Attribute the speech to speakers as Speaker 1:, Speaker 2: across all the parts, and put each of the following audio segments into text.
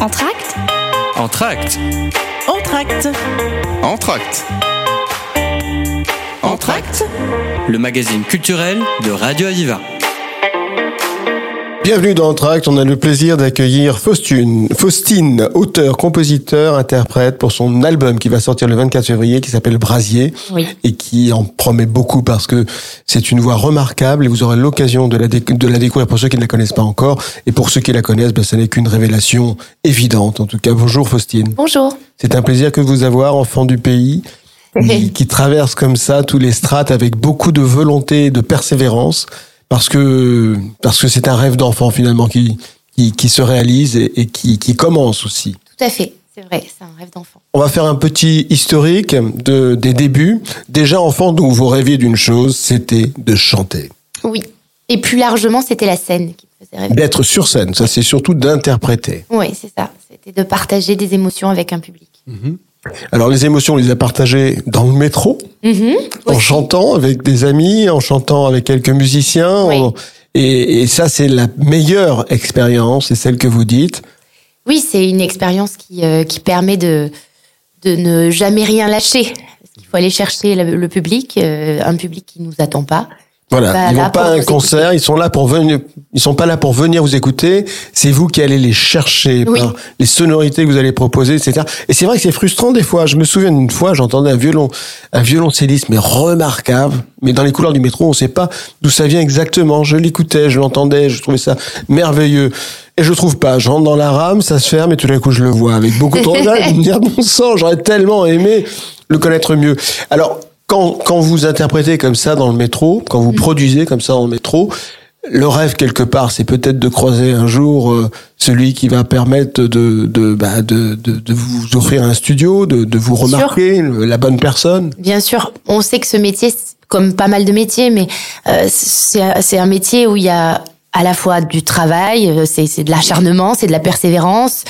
Speaker 1: Entracte
Speaker 2: Entracte.
Speaker 1: Entracte
Speaker 2: Entracte.
Speaker 1: Entracte
Speaker 2: Le magazine culturel de Radio Aviva.
Speaker 3: Bienvenue dans Entracte, on a le plaisir d'accueillir Faustine, Faustine, auteur, compositeur, interprète pour son album qui va sortir le 24 février qui s'appelle Brasier
Speaker 4: Oui.
Speaker 3: et qui en promet beaucoup parce que c'est une voix remarquable et vous aurez l'occasion de la, déc- de la découvrir pour ceux qui ne la connaissent pas encore et pour ceux qui la connaissent, ben, ce n'est qu'une révélation évidente. En tout cas, bonjour Faustine.
Speaker 4: Bonjour.
Speaker 3: C'est un plaisir que de vous avoir, enfant du pays, qui, qui traverse comme ça tous les strates avec beaucoup de volonté et de persévérance, parce que parce que c'est un rêve d'enfant finalement qui, qui, qui se réalise et, et qui, qui commence aussi.
Speaker 4: Tout à fait. C'est vrai, c'est un rêve d'enfant.
Speaker 3: On va faire un petit historique de, des débuts. Déjà enfant, donc vous rêviez d'une chose, c'était de chanter,
Speaker 4: Oui. Et plus largement, c'était la scène qui me faisait rêver.
Speaker 3: d'être sur scène. Ça, c'est surtout d'interpréter.
Speaker 4: Oui, c'est ça. C'était de partager des émotions avec un public.
Speaker 3: Alors les émotions, on les a partagées dans le métro.
Speaker 4: Mhm.
Speaker 3: en chantant avec des amis, en chantant avec quelques musiciens.
Speaker 4: Oui.
Speaker 3: en- et, et ça, c'est la meilleure expérience, c'est celle que vous dites.
Speaker 4: Oui, c'est une expérience qui, euh, qui permet de, de ne jamais rien lâcher. Qu'il faut aller chercher le, le public, euh, un public qui nous attend pas.
Speaker 3: Voilà,
Speaker 4: Bah,
Speaker 3: ils
Speaker 4: là,
Speaker 3: vont pas un concert, ils sont là pour venir, ils sont pas là pour venir vous écouter. C'est vous qui allez les chercher
Speaker 4: Oui.
Speaker 3: par les sonorités que vous allez proposer, etc. Et c'est vrai que c'est frustrant des fois. Je me souviens d'une fois, j'entendais un violon, un violoncelliste, mais remarquable. Mais dans les couloirs du métro, on sait pas d'où ça vient exactement. Je l'écoutais, je l'entendais, je trouvais ça merveilleux. Et je trouve pas. Je rentre dans la rame, ça se ferme et tout d'un coup je le vois avec beaucoup de regret. Je me dis, ah, bon sang, j'aurais tellement aimé le connaître mieux. Alors, quand, quand vous interprétez comme ça dans le métro, quand vous produisez comme ça dans le métro, le rêve quelque part, c'est peut-être de croiser un jour euh, celui qui va permettre de de, bah, de, de, de vous offrir un studio, de, de vous remarquer le- la bonne personne.
Speaker 4: Bien sûr, on sait que ce métier, comme pas mal de métiers, mais euh, c'est c'est un métier où il y a à la fois du travail, euh, c'est c'est de l'acharnement, c'est de la persévérance,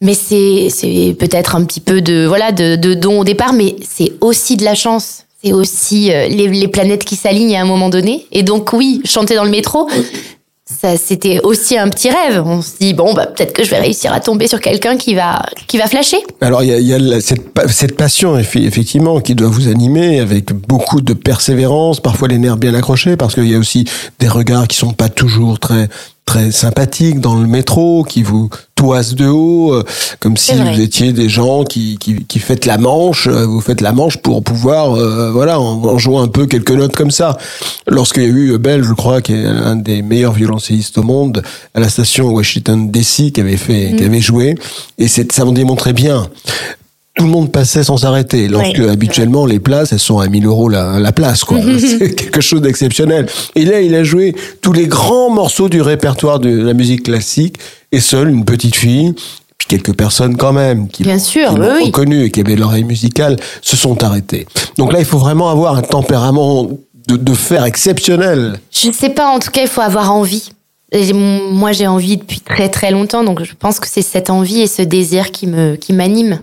Speaker 4: mais c'est c'est peut-être un petit peu de voilà de, de don au départ, mais c'est aussi de la chance. C'est aussi euh, les, planètes qui s'alignent à un moment donné. Et donc oui, chanter dans le métro, ça c'était aussi un petit rêve. On se dit bon bah peut-être que je vais réussir à tomber sur quelqu'un qui va qui va flasher.
Speaker 3: Alors il y a, cette, cette passion effectivement qui doit vous animer avec beaucoup de persévérance, parfois les nerfs bien accrochés parce qu'il y a aussi des regards qui sont pas toujours très très sympathiques dans le métro, qui vous de haut, euh, comme si vous étiez des gens qui, qui, la manche, euh, vous faites la manche pour pouvoir, euh, voilà, en, en jouant un peu quelques notes comme ça. Lorsqu'il y a eu Bell, je crois, qui est un des meilleurs violoncellistes au monde, à la station Washington DC, qui avait fait, qui avait joué, et ça en démontrait bien. Tout le monde passait sans s'arrêter, lorsque
Speaker 4: Oui.
Speaker 3: habituellement les places, elles sont à 1000 euros la, la place, quoi. c'est quelque chose d'exceptionnel. Et là, il a joué tous les grands morceaux du répertoire de la musique classique, et seule une petite fille, puis quelques personnes quand même, qui,
Speaker 4: Bien sûr,
Speaker 3: qui
Speaker 4: oui,
Speaker 3: reconnu et qui avaient l'oreille musicale, se sont arrêtés. Donc là, il faut vraiment avoir un tempérament de, de fer exceptionnel.
Speaker 4: Je sais pas, en tout cas, il faut avoir envie. Et moi, j'ai envie depuis très très longtemps, donc je pense que c'est cette envie et ce désir qui me qui m'anime.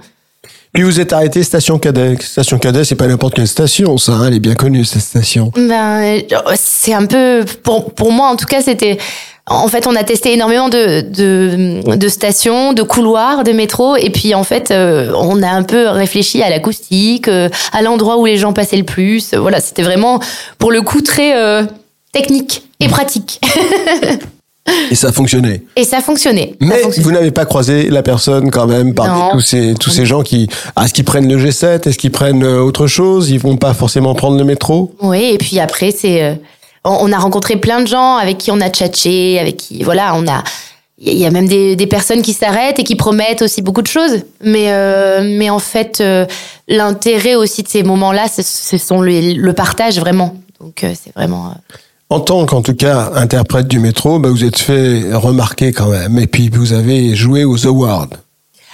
Speaker 3: Puis vous êtes arrêté station Cadet. Station Cadet, c'est pas n'importe quelle station, ça, hein, elle est bien connue, cette station.
Speaker 4: Ben, euh, c'est un peu pour pour moi, en tout cas, c'était. En fait, on a testé énormément de, de, de stations, de couloirs, de métro, et puis en fait, euh, on a un peu réfléchi à l'acoustique, euh, à l'endroit où les gens passaient le plus. Voilà, c'était vraiment, pour le coup, très technique et pratique.
Speaker 3: Et ça a fonctionné.
Speaker 4: Et ça fonctionnait. Ça
Speaker 3: Mais
Speaker 4: fonctionnait.
Speaker 3: vous n'avez pas croisé la personne quand même parmi
Speaker 4: Non.
Speaker 3: tous ces tous ces gens qui est-ce qu'ils prennent le G7 est-ce qu'ils prennent autre chose? Ils vont pas forcément prendre le métro?
Speaker 4: Oui, et puis après, c'est, euh, on, a rencontré plein de gens avec qui on a tchatché, avec qui, voilà, on a, il y a même des, des personnes qui s'arrêtent et qui promettent aussi beaucoup de choses. Mais, euh, mais en fait, euh, l'intérêt aussi de ces moments-là, ce, ce sont le, le partage vraiment. Donc, c'est vraiment.
Speaker 3: En tant qu'en tout cas interprète du métro, bah, vous êtes fait remarquer quand même et puis vous avez joué aux awards.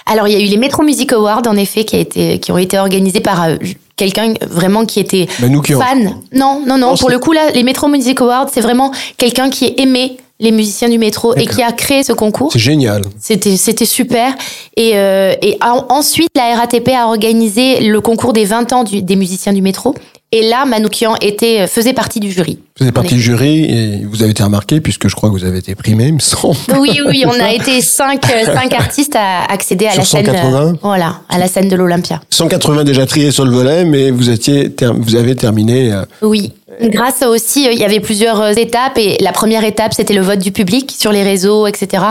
Speaker 4: Alors, il y a eu les Metro Music Awards, en effet, qui, a été, qui ont été organisés par euh, quelqu'un vraiment qui était
Speaker 3: Mais nous qui en-
Speaker 4: fan. Non, non, non. Pour le coup, là, les Metro Music Awards, c'est vraiment quelqu'un qui aimait les musiciens du métro et qui a créé ce concours.
Speaker 3: C'est génial.
Speaker 4: C'était c'était super. Et, euh, et en- ensuite, la RATP a organisé le concours des 20 ans du- des musiciens du métro. Et là, Manoukian était, faisait partie du jury.
Speaker 3: Vous partie du jury et vous avez été remarqué puisque je crois que vous avez été primé, il me semble.
Speaker 4: Oui, oui, on a été cinq, cinq artistes à accéder à
Speaker 3: Sur
Speaker 4: la scène.
Speaker 3: 180
Speaker 4: Voilà, à la scène de l'Olympia.
Speaker 3: 180 déjà triés sur le volet, mais vous étiez, vous avez terminé. euh,
Speaker 4: Oui. Grâce aussi, euh, il y avait plusieurs euh, étapes et la première étape, c'était le vote du public sur les réseaux, etc.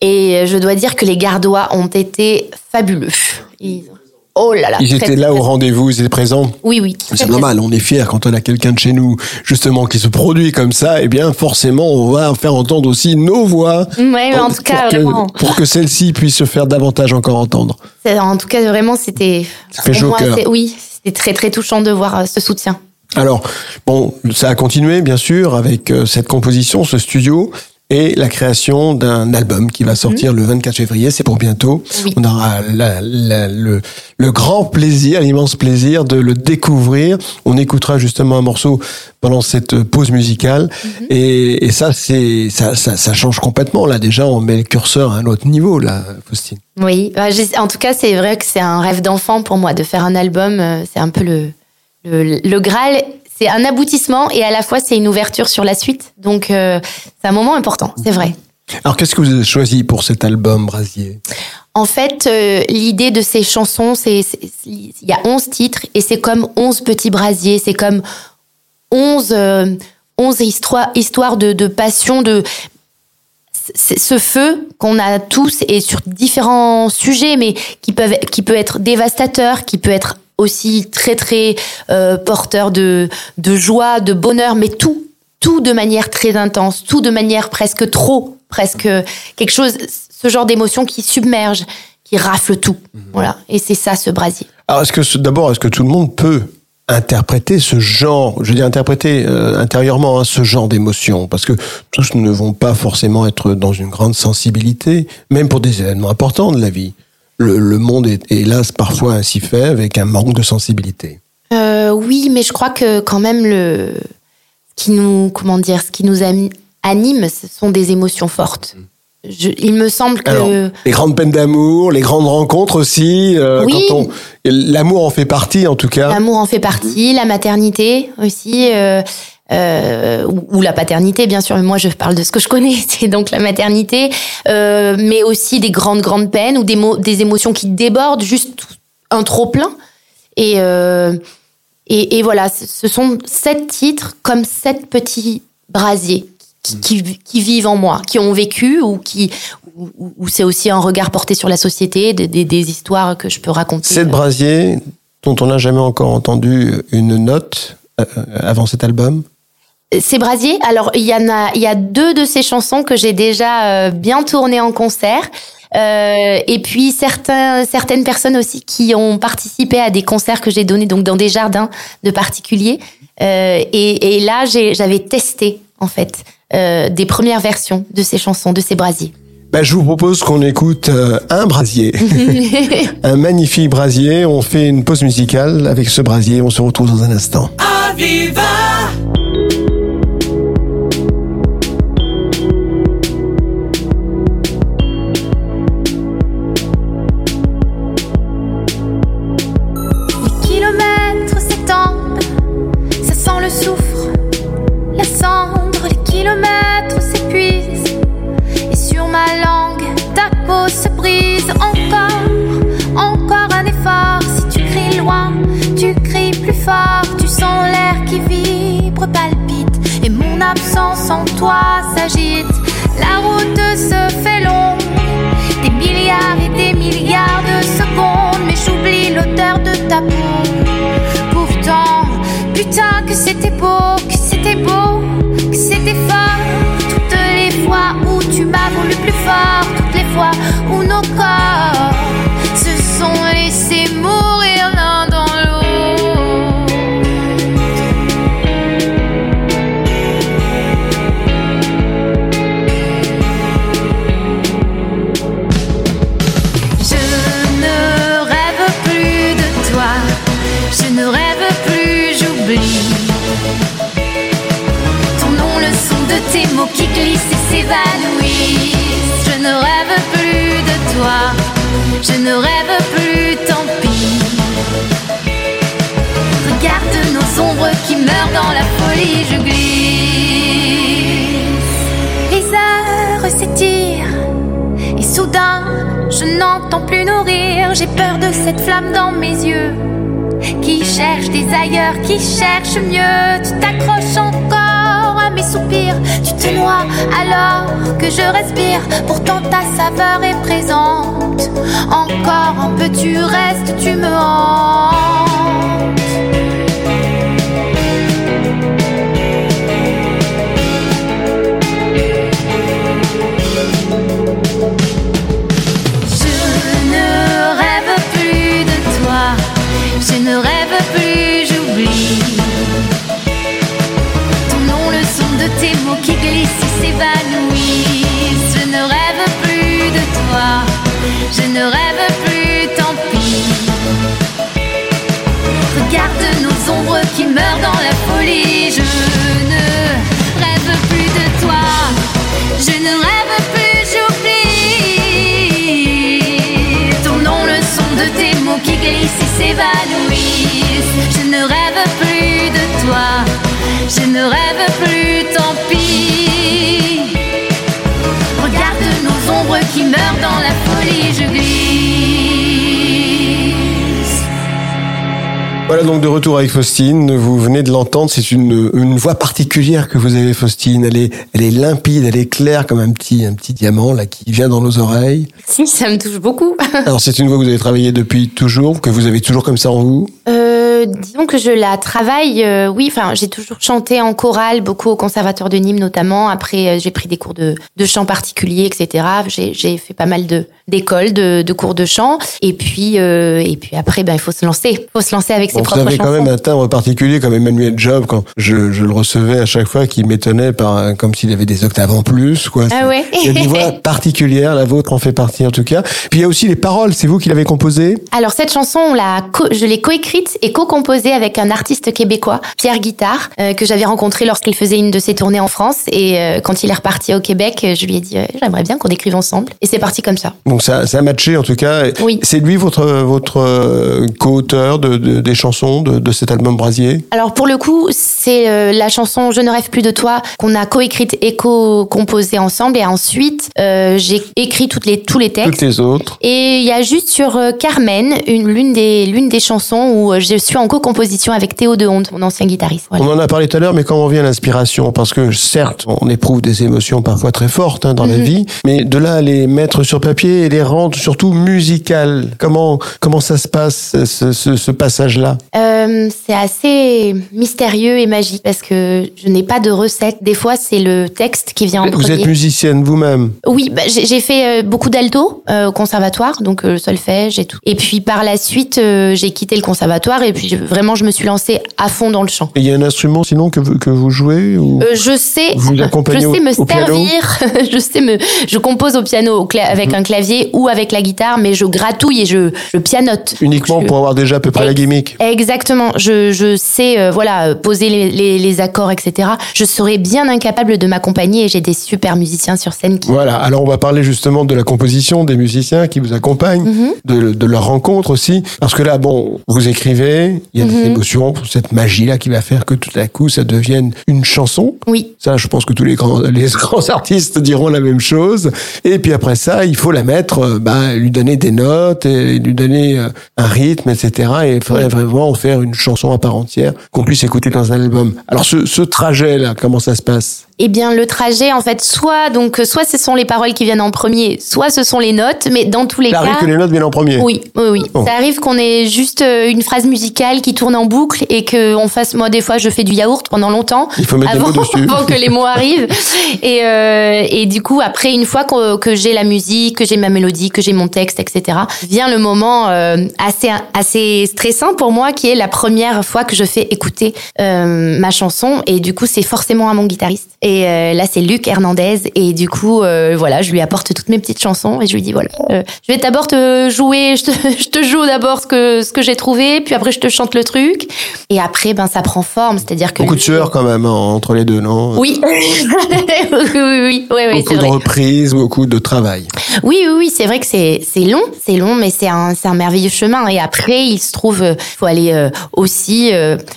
Speaker 4: Et euh, je dois dire que les gardois ont été fabuleux. Ils- Oh là là.
Speaker 3: Ils étaient là au rendez-vous, ils étaient présents.
Speaker 4: Oui, oui.
Speaker 3: C'est normal, on est fier quand on a quelqu'un de chez nous, justement, qui se produit comme ça, et bien forcément, on va faire entendre aussi nos voix.
Speaker 4: Ouais, mais en tout cas,
Speaker 3: pour que,
Speaker 4: vraiment.
Speaker 3: pour que celle-ci puisse se faire davantage encore entendre.
Speaker 4: C'est- En tout cas, vraiment, c'était.
Speaker 3: Ça fait chaud
Speaker 4: moi, Oui, c'était très très touchant de voir euh, ce soutien.
Speaker 3: Alors, bon, ça a continué, bien sûr, avec euh, cette composition, ce studio, et la création d'un album qui va sortir le 24 février, c'est pour bientôt.
Speaker 4: Mhm. Oui.
Speaker 3: On aura la- la- le, le grand plaisir, l'immense plaisir de le découvrir. On écoutera justement un morceau pendant cette pause musicale,
Speaker 4: Mhm.
Speaker 3: et, et ça, c'est ça, ça, ça change complètement. Là, déjà, on met le curseur à un autre niveau, là, Faustine.
Speaker 4: Oui, bah, en tout cas, c'est vrai que c'est un rêve d'enfant pour moi de faire un album. euh, C'est un peu le, le, le Graal. C'est un aboutissement et à la fois c'est une ouverture sur la suite. Donc euh, c'est un moment important, c'est vrai.
Speaker 3: Alors, qu'est-ce que vous avez choisi pour cet album, Brasier?
Speaker 4: En fait, euh, l'idée de ces chansons, c'est il y a 11 titres et c'est comme 11 petits brasiers, c'est comme 11, euh, 11 histoires, histoires de, de passion, de ce feu qu'on a tous et sur différents sujets, mais qui peuvent qui peut être dévastateur, qui peut être aussi très très euh, porteur de de joie, de bonheur, mais tout tout de manière très intense, tout de manière presque trop, presque quelque chose, ce genre d'émotion qui submerge, qui rafle tout. Voilà. Et c'est ça ce brasier.
Speaker 3: Alors, est-ce que d'abord, est-ce que tout le monde peut interpréter ce genre, je veux dire interpréter euh, intérieurement hein, ce genre d'émotion, parce que tous ne vont pas forcément être dans une grande sensibilité, même pour des événements importants de la vie. Le, le monde est hélas parfois ainsi fait avec un manque de sensibilité.
Speaker 4: Euh, oui, mais je crois que quand même le ce qui nous comment dire, ce qui nous anime, ce sont des émotions fortes. Je- il me semble que
Speaker 3: Alors, les grandes peines d'amour, les grandes rencontres aussi, euh,
Speaker 4: Oui.
Speaker 3: quand on, l'amour en fait partie en tout cas.
Speaker 4: L'amour en fait partie, la maternité aussi, euh, euh, ou, ou la paternité bien sûr. Mais moi, je parle de ce que je connais, c'est donc la maternité, euh, mais aussi des grandes grandes peines ou des des émotions qui débordent, juste un trop plein. Et euh, et, et voilà, ce sont sept titres comme sept petits brasiers qui, qui, qui vivent en moi, qui ont vécu ou qui ou, c'est aussi un regard porté sur la société, des, des, des histoires que je peux raconter.
Speaker 3: Cette brasier dont on n'a jamais encore entendu une note avant cet album.
Speaker 4: Ces brasiers, alors il y en a, il y a deux de ces chansons que j'ai déjà euh, bien tournées en concert. Euh, et puis certains, certaines personnes aussi qui ont participé à des concerts que j'ai donnés donc dans des jardins de particuliers. Euh, et, et là, j'avais testé en fait euh, des premières versions de ces chansons, de ces brasiers.
Speaker 3: Ben, je vous propose qu'on écoute euh, un brasier, un magnifique brasier. On fait une pause musicale avec ce brasier. On se retrouve dans un instant.
Speaker 1: Aviva
Speaker 5: dans mes yeux qui cherche des ailleurs, qui cherche mieux. Tu t'accroches encore à mes soupirs, tu te noies alors que je respire. Pourtant ta saveur est présente. Encore un peu tu restes, tu me hantes. Mots qui glissent et s'évanouissent. Je ne rêve plus de toi, je ne rêve plus, tant pis. Regarde nos ombres qui meurent dans la folie. Je ne rêve plus de toi, je ne rêve plus, j'oublie. Ton nom, le son de tes mots qui glissent et s'évanouissent. Je ne rêve plus de toi, je ne rêve plus, meurent dans la folie, je glisse.
Speaker 3: Voilà donc de retour avec Faustine. Vous venez de l'entendre, c'est une, une voix particulière que vous avez, Faustine. Elle est, elle est limpide, elle est claire comme un petit, un petit diamant là qui vient dans nos oreilles.
Speaker 4: Si, ça me touche beaucoup.
Speaker 3: Alors c'est une voix que vous avez travaillée depuis toujours, que vous avez toujours comme ça en vous?
Speaker 4: Euh, disons que je la travaille, euh, oui, enfin, j'ai toujours chanté en chorale, beaucoup au Conservatoire de Nîmes notamment. Après, euh, j'ai pris des cours de, de chant particulier, etc. J'ai fait pas mal de d'écoles, de, de cours de chant. Et puis, euh, et puis après, ben, il faut se lancer. Il faut se lancer avec ses
Speaker 3: Bon, vous
Speaker 4: propres
Speaker 3: avez
Speaker 4: chansons.
Speaker 3: quand même un timbre particulier comme Emmanuel Job quand je, je le recevais à chaque fois qui m'étonnait par comme s'il avait des octaves en plus quoi.
Speaker 4: Ah ouais.
Speaker 3: Il y a des voix particulières, la vôtre en fait partie en tout cas. Puis il y a aussi les paroles, c'est vous qui l'avez composée?
Speaker 4: Alors cette chanson, on l'a co- je l'ai coécrite et co-composée avec un artiste québécois, Pierre Guitard, euh, que j'avais rencontré lorsqu'il faisait une de ses tournées en France. Et euh, quand il est reparti au Québec, euh, je lui ai dit euh, j'aimerais bien qu'on écrive ensemble. Et c'est parti comme ça.
Speaker 3: Donc ça, ça a matché en tout cas.
Speaker 4: Oui.
Speaker 3: C'est lui votre votre co-auteur de, de- des chansons de, de cet album Brasier?
Speaker 4: Alors pour le coup, c'est la chanson Je ne rêve plus de toi qu'on a coécrite et co-composée ensemble. Et ensuite, j'ai écrit toutes les, tous les textes.
Speaker 3: Toutes les autres.
Speaker 4: Et il y a juste sur Carmen, une, l'une des, l'une des chansons où je suis en co-composition avec Théo de Honte, mon ancien guitariste. Voilà.
Speaker 3: On en a parlé tout à l'heure, mais comment vient l'inspiration Parce que certes, on éprouve des émotions parfois très fortes hein, dans la
Speaker 4: Mhm.
Speaker 3: vie, mais de là à les mettre sur papier et les rendre surtout musicales. Comment comment ça se passe ce, ce, ce passage-là?
Speaker 4: Euh, c'est assez mystérieux et magique parce que je n'ai pas de recette. Des fois, c'est le texte qui vient en
Speaker 3: Vous
Speaker 4: premier.
Speaker 3: êtes musicienne vous-même?
Speaker 4: Oui, bah, j'ai fait euh, beaucoup d'alto euh, au conservatoire, donc euh, le solfège et tout. Et puis par la suite, j'ai quitté le conservatoire et puis je- vraiment, je me suis lancée à fond dans le chant.
Speaker 3: Et il y a un instrument sinon que vous, que vous jouez ou...
Speaker 4: Euh, je sais,
Speaker 3: Vous
Speaker 4: je sais
Speaker 3: au-
Speaker 4: me
Speaker 3: au
Speaker 4: servir, je sais me, je compose au piano au cla- avec un clavier ou avec la guitare, mais je gratouille et je, je pianote.
Speaker 3: Uniquement
Speaker 4: Je-
Speaker 3: pour avoir déjà à peu près la gimmick.
Speaker 4: Exactement. Je, je sais, euh, voilà, poser les, les, les accords, etc. Je serais bien incapable de m'accompagner et j'ai des super musiciens sur scène qui.
Speaker 3: Voilà, alors on va parler justement de la composition des musiciens qui vous accompagnent,
Speaker 4: Mhm.
Speaker 3: de, de leur rencontre aussi. Parce que là, bon, vous écrivez, il y a des
Speaker 4: Mhm.
Speaker 3: émotions, cette magie-là qui va faire que tout à coup ça devienne une chanson.
Speaker 4: Oui.
Speaker 3: Ça, je pense que tous les grands, les grands artistes diront la même chose. Et puis après ça, il faut la mettre, euh, bah, lui donner des notes et lui donner euh, un rythme, etc. Et il faudrait vraiment en faire une chanson à part entière qu'on puisse écouter dans un album. Alors ce, ce trajet-là, comment ça se passe?
Speaker 4: Eh bien, le trajet, en fait, soit donc, euh, soit ce sont les paroles qui viennent en premier, soit ce sont les notes, mais dans tous les
Speaker 3: Ça arrive
Speaker 4: cas.
Speaker 3: que les notes viennent en premier.
Speaker 4: Oui, oui, oui.
Speaker 3: Bon.
Speaker 4: Ça arrive qu'on ait juste euh, une phrase musicale qui tourne en boucle et que on fasse. Moi, des fois, je fais du yaourt pendant longtemps.
Speaker 3: Il faut mettre des
Speaker 4: avant,
Speaker 3: mots dessus.
Speaker 4: avant que les mots arrivent. Et, euh, et du coup, après, une fois que, que j'ai la musique, que j'ai ma mélodie, que j'ai mon texte, etc., vient le moment euh, assez assez stressant pour moi, qui est la première fois que je fais écouter euh, ma chanson. Et du coup, c'est forcément à mon guitariste. Et euh, là, c'est Luc Hernandez. Et du coup, euh, voilà, je lui apporte toutes mes petites chansons et je lui dis voilà, euh, je vais d'abord te jouer, je te, je te joue d'abord ce que ce que j'ai trouvé, puis après je te chante le truc. Et après, ben ça prend forme, c'est-à-dire que
Speaker 3: Beaucoup de sueur quand même hein, entre les deux, non?
Speaker 4: Oui, oui, oui, oui, oui,
Speaker 3: Beaucoup de
Speaker 4: vrai.
Speaker 3: reprises, beaucoup de travail.
Speaker 4: Oui, oui, oui, c'est vrai que c'est c'est long, c'est long, mais c'est un c'est un merveilleux chemin. Et après, il se trouve, faut aller aussi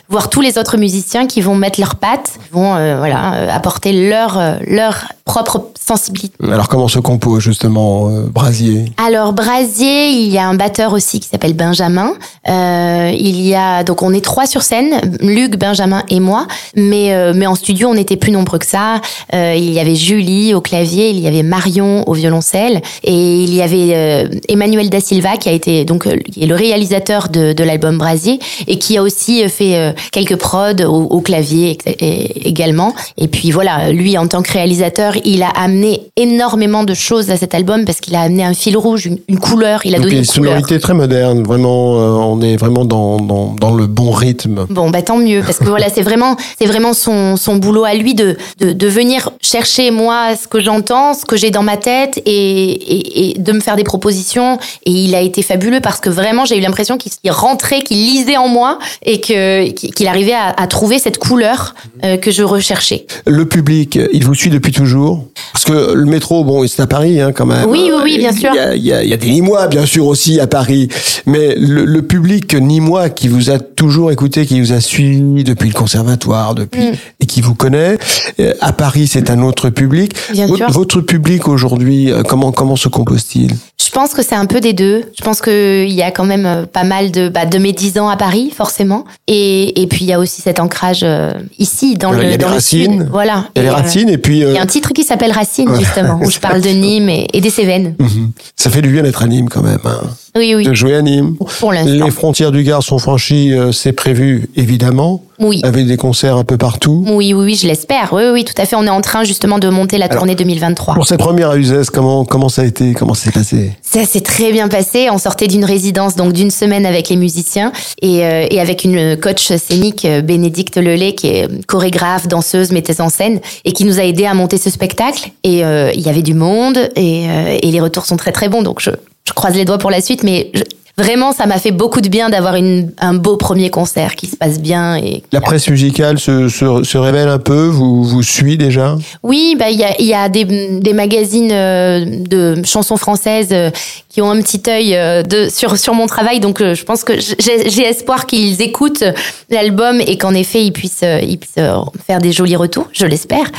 Speaker 4: voir tous les autres musiciens qui vont mettre leurs pattes, vont voilà euh, apporter leur euh, leur propre sensibilité.
Speaker 3: Alors comment se compose justement euh, Brasier?
Speaker 4: Alors Brasier, il y a un batteur aussi qui s'appelle Benjamin. Euh, il y a donc on est trois sur scène, Luc, Benjamin et moi. Mais euh, mais en studio on était plus nombreux que ça. Il y avait Julie au clavier, il y avait Marion au violoncelle et il y avait Emmanuel da Silva qui a été donc qui est le réalisateur de, de l'album Brasier et qui a aussi fait quelques prods au, au clavier et- également. Et puis voilà, lui en tant que réalisateur, il a amené énormément de choses à cet album parce qu'il a amené un fil rouge, une, une couleur. Il a
Speaker 3: Donc
Speaker 4: donné
Speaker 3: une sonorité très moderne, vraiment, euh, on est vraiment dans, dans, dans le bon rythme.
Speaker 4: Bon, bah tant mieux, parce que voilà, c'est vraiment, c'est vraiment son, son boulot à lui de, de, de venir chercher moi ce que j'entends, ce que j'ai dans ma tête et, et, et de me faire des propositions. Et il a été fabuleux parce que vraiment, j'ai eu l'impression qu'il qu'il rentrait, qu'il lisait en moi et que qu'il arrivait à, à trouver cette couleur euh, que je recherchais.
Speaker 3: Le public, il vous suit depuis toujours Parce que le métro, bon, c'est à Paris hein, quand même.
Speaker 4: Oui, oui, oui, bien sûr.
Speaker 3: Il y a, il y a- il y a des Nîmois, bien sûr, aussi à Paris. Mais le, le public Nîmois qui vous a toujours écouté, qui vous a suivi depuis le conservatoire, depuis
Speaker 4: Mm.
Speaker 3: et qui vous connaît, euh, à Paris, c'est un autre public.
Speaker 4: Bien
Speaker 3: Vo-
Speaker 4: sûr.
Speaker 3: Votre public aujourd'hui, euh, comment comment se compose-t-il?
Speaker 4: Je pense que c'est un peu des deux. Je pense qu'il y a quand même euh, pas mal de, bah, de mes 10 ans à Paris, forcément. Et, et puis il y a aussi cet ancrage euh, ici, dans
Speaker 3: Voilà,
Speaker 4: le
Speaker 3: il y a
Speaker 4: dans le sud.
Speaker 3: racines. Il y a
Speaker 4: Et,
Speaker 3: les
Speaker 4: euh,
Speaker 3: racines et puis euh,
Speaker 4: Il y a un titre qui s'appelle Racine, justement, où je parle de Nîmes et, et des Cévennes.
Speaker 3: mhm. ça fait du bien d'être à Nîmes quand même. hein.
Speaker 4: Oui, oui,
Speaker 3: De jouer à Nîmes.
Speaker 4: pour l'instant.
Speaker 3: Les frontières du Gard sont franchies, euh, c'est prévu évidemment,
Speaker 4: Oui.
Speaker 3: avec des concerts un peu partout.
Speaker 4: Oui, oui, oui, je l'espère. Oui, oui, tout à fait. On est en train justement de monter la
Speaker 3: Alors,
Speaker 4: tournée 2023.
Speaker 3: Pour cette première à Uzès, comment comment ça a été, comment ça s'est passé?
Speaker 4: Ça s'est très bien passé. On sortait d'une résidence donc d'une semaine avec les musiciens et, euh, et avec une coach scénique, euh, Bénédicte Lelay, qui est chorégraphe, danseuse, metteuse en scène et qui nous a aidé à monter ce spectacle. Et euh, il y avait du monde et, euh, et les retours sont très très bons. Donc je, je croise les doigts pour la suite, mais je- vraiment ça m'a fait beaucoup de bien d'avoir une, un beau premier concert qui se passe bien et
Speaker 3: La presse musicale se, se, se révèle un peu, vous vous suit déjà?
Speaker 4: Oui, bah il y a, il y a des, des magazines euh, de chansons françaises euh, qui ont un petit œil euh, de sur sur mon travail, donc euh, je pense que j'ai j'ai espoir qu'ils écoutent l'album et qu'en effet ils puissent euh, ils puissent euh, faire des jolis retours, je l'espère.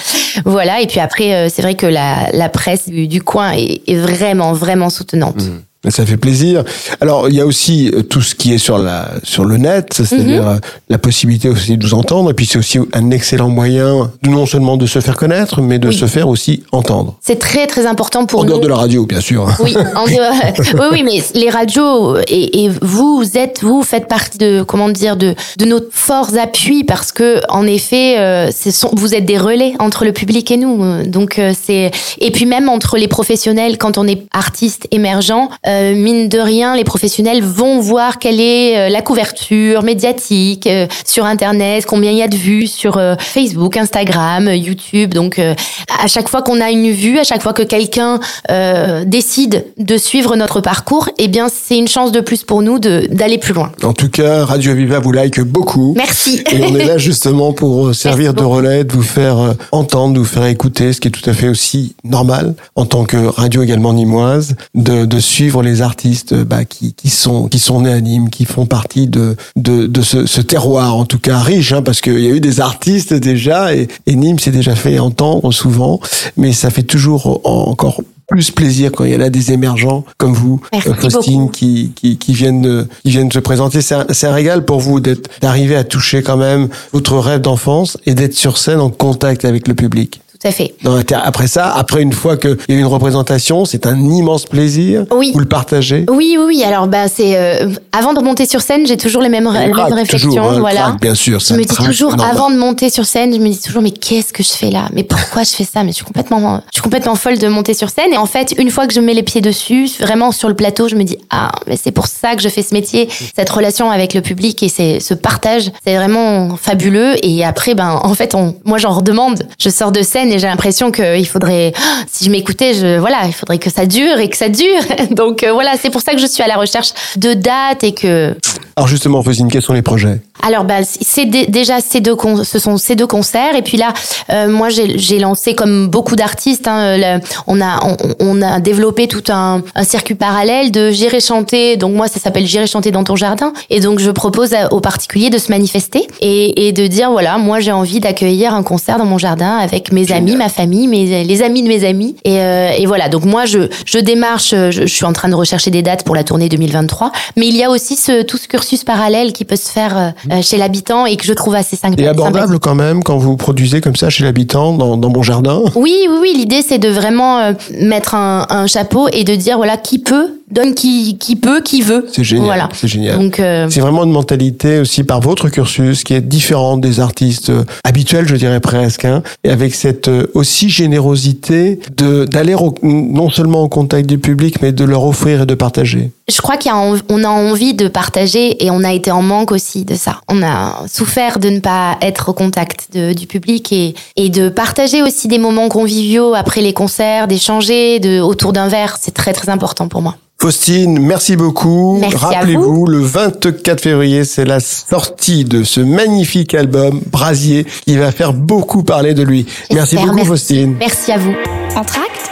Speaker 4: Voilà, et puis après euh, c'est vrai que la la presse du, du coin est, est vraiment vraiment soutenante.
Speaker 3: Ça fait plaisir. Alors, il y a aussi euh, tout ce qui est sur la sur le net, c'est-à-dire
Speaker 4: Mhm.
Speaker 3: euh, la possibilité aussi de nous entendre. Et puis, c'est aussi un excellent moyen, non seulement de se faire connaître, mais de
Speaker 4: Oui.
Speaker 3: se faire aussi entendre.
Speaker 4: C'est très très important pour
Speaker 3: En
Speaker 4: nous.
Speaker 3: dehors de la radio, bien sûr.
Speaker 4: Oui, en dehors- oui, oui, mais les radios et, et vous, vous êtes, vous faites partie de, comment dire, de, de nos forts appuis parce que, en effet, euh, sont, vous êtes des relais entre le public et nous. Donc euh, c'est, et puis même entre les professionnels, quand on est artiste émergent, euh, mine de rien, les professionnels vont voir quelle est euh, la couverture médiatique euh, sur Internet, combien il y a de vues sur euh, Facebook, Instagram, euh, YouTube. Donc euh, à chaque fois qu'on a une vue, à chaque fois que quelqu'un euh, décide de suivre notre parcours, eh bien c'est une chance de plus pour nous d'aller plus loin.
Speaker 3: En tout cas, Radio Viva vous like beaucoup.
Speaker 4: Merci.
Speaker 3: Et on est là justement pour euh, servir de relais, de vous faire euh, entendre, de vous faire écouter, ce qui est tout à fait aussi normal en tant que radio également nimoise, de, de suivre les artistes euh, bah, qui, qui sont qui sont nés à Nîmes, qui font partie de de, de ce, ce terroir en tout cas riche, hein, parce qu'il y a eu des artistes déjà et, et Nîmes s'est déjà fait entendre souvent, mais ça fait toujours en- encore plus plaisir quand il y en a des émergents comme vous,
Speaker 4: Merci
Speaker 3: euh, Faustine,
Speaker 4: beaucoup.
Speaker 3: qui, qui, qui viennent de- qui viennent se présenter. C'est un, régal pour vous d'être d'arriver à toucher quand même votre rêve d'enfance et d'être sur scène en contact avec le public.
Speaker 4: Tout à fait.
Speaker 3: Après ça, après une fois qu'il y a eu une représentation, c'est un immense plaisir.
Speaker 4: Oui.
Speaker 3: Vous le partagez.
Speaker 4: Oui, oui, oui. Alors, bah, c'est euh, avant de monter sur scène, j'ai toujours les mêmes, les mêmes réflexions.
Speaker 3: toujours, hein,
Speaker 4: voilà.
Speaker 3: crac, bien sûr.
Speaker 4: Je me dis toujours,
Speaker 3: normal.
Speaker 4: avant de monter sur scène, je me dis toujours, mais qu'est-ce que je fais là? Mais pourquoi je fais ça? Mais je suis complètement, je suis complètement folle de monter sur scène. Et en fait, une fois que je mets les pieds dessus, vraiment sur le plateau, je me dis, ah, mais c'est pour ça que je fais ce métier. Cette relation avec le public et c'est, ce partage, c'est vraiment fabuleux. Et après, ben, en fait, on, moi, j'en redemande. Je sors de scène
Speaker 6: et j'ai l'impression qu'il faudrait, si je m'écoutais, je, voilà, il faudrait que ça dure et que ça dure. Donc euh, voilà, c'est pour ça que je suis à la recherche de dates et que.
Speaker 3: Alors justement, quels sont les projets
Speaker 6: Alors bah, c'est déjà ces deux, ce sont ces deux concerts et puis là, euh, moi j'ai lancé comme beaucoup d'artistes, hein, on a on, on, a développé tout un, un circuit parallèle de j'irai chanter. Donc moi ça s'appelle j'irai chanter dans ton jardin et donc je propose aux particuliers de se manifester et, et de dire voilà, moi j'ai envie d'accueillir un concert dans mon jardin avec mes amis, ma famille, mes, les amis de mes amis. Et, euh, et voilà, donc moi, je, je démarche, je, je, suis en train de rechercher des dates pour la tournée 2023. Mais il y a aussi ce, tout ce cursus parallèle qui peut se faire euh, euh, chez l'habitant et que je trouve assez sympathique.
Speaker 3: Et abordable quand même quand vous produisez comme ça chez l'habitant dans, dans mon jardin?
Speaker 6: Oui, oui, oui. L'idée, c'est de vraiment mettre un, un chapeau et de dire, voilà, qui peut donne qui, qui peut, qui veut.
Speaker 3: C'est génial. Voilà. C'est génial. Donc, euh... c'est vraiment une mentalité aussi par votre cursus qui est différente des artistes euh, habituels, je dirais presque, hein, et avec cette euh, aussi générosité de d'aller non seulement au contact du public, mais de leur offrir et de partager.
Speaker 6: Je crois qu'on a, a envie de partager et on a été en manque aussi de ça. On a souffert de ne pas être au contact de, du public et, et de partager aussi des moments conviviaux après les concerts, d'échanger de, autour d'un verre. C'est très très important pour moi.
Speaker 3: Faustine, merci beaucoup. Rappelez-vous, le 24 février, c'est la sortie de ce magnifique album Brasier qui va faire beaucoup parler de lui. Merci beaucoup, Faustine.
Speaker 6: Merci à vous.
Speaker 4: Entracte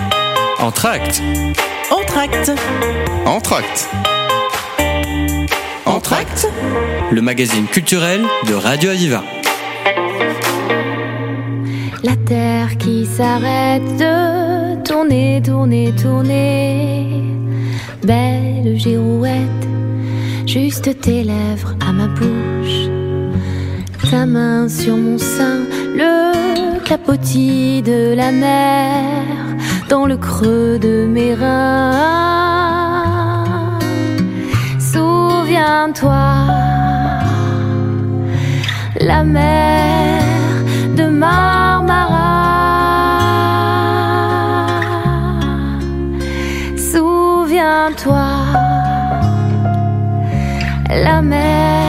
Speaker 2: Entracte.
Speaker 4: Entracte.
Speaker 2: Entracte. Entracte. Le magazine culturel de Radio Aviva.
Speaker 4: La terre qui s'arrête de tourner, tourner, tourner belle girouette, juste tes lèvres à ma bouche, ta main sur mon sein, le clapotis de la mer dans le creux de mes reins. Souviens-toi, la mer toi. La mer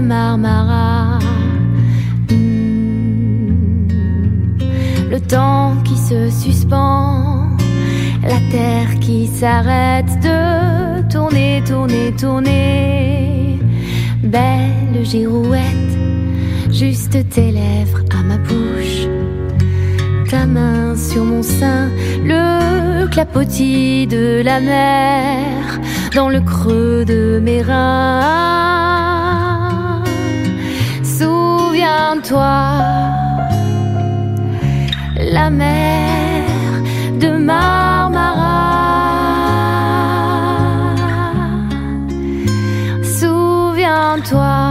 Speaker 4: Marmara. Hmm. Le temps qui se suspend, la terre qui s'arrête de tourner, tourner, tourner. Belle girouette juste tes lèvres à ma bouche, ta main sur mon sein, le clapotis de la mer dans le creux de mes reins. Souviens-toi, la mer de Marmara. Souviens-toi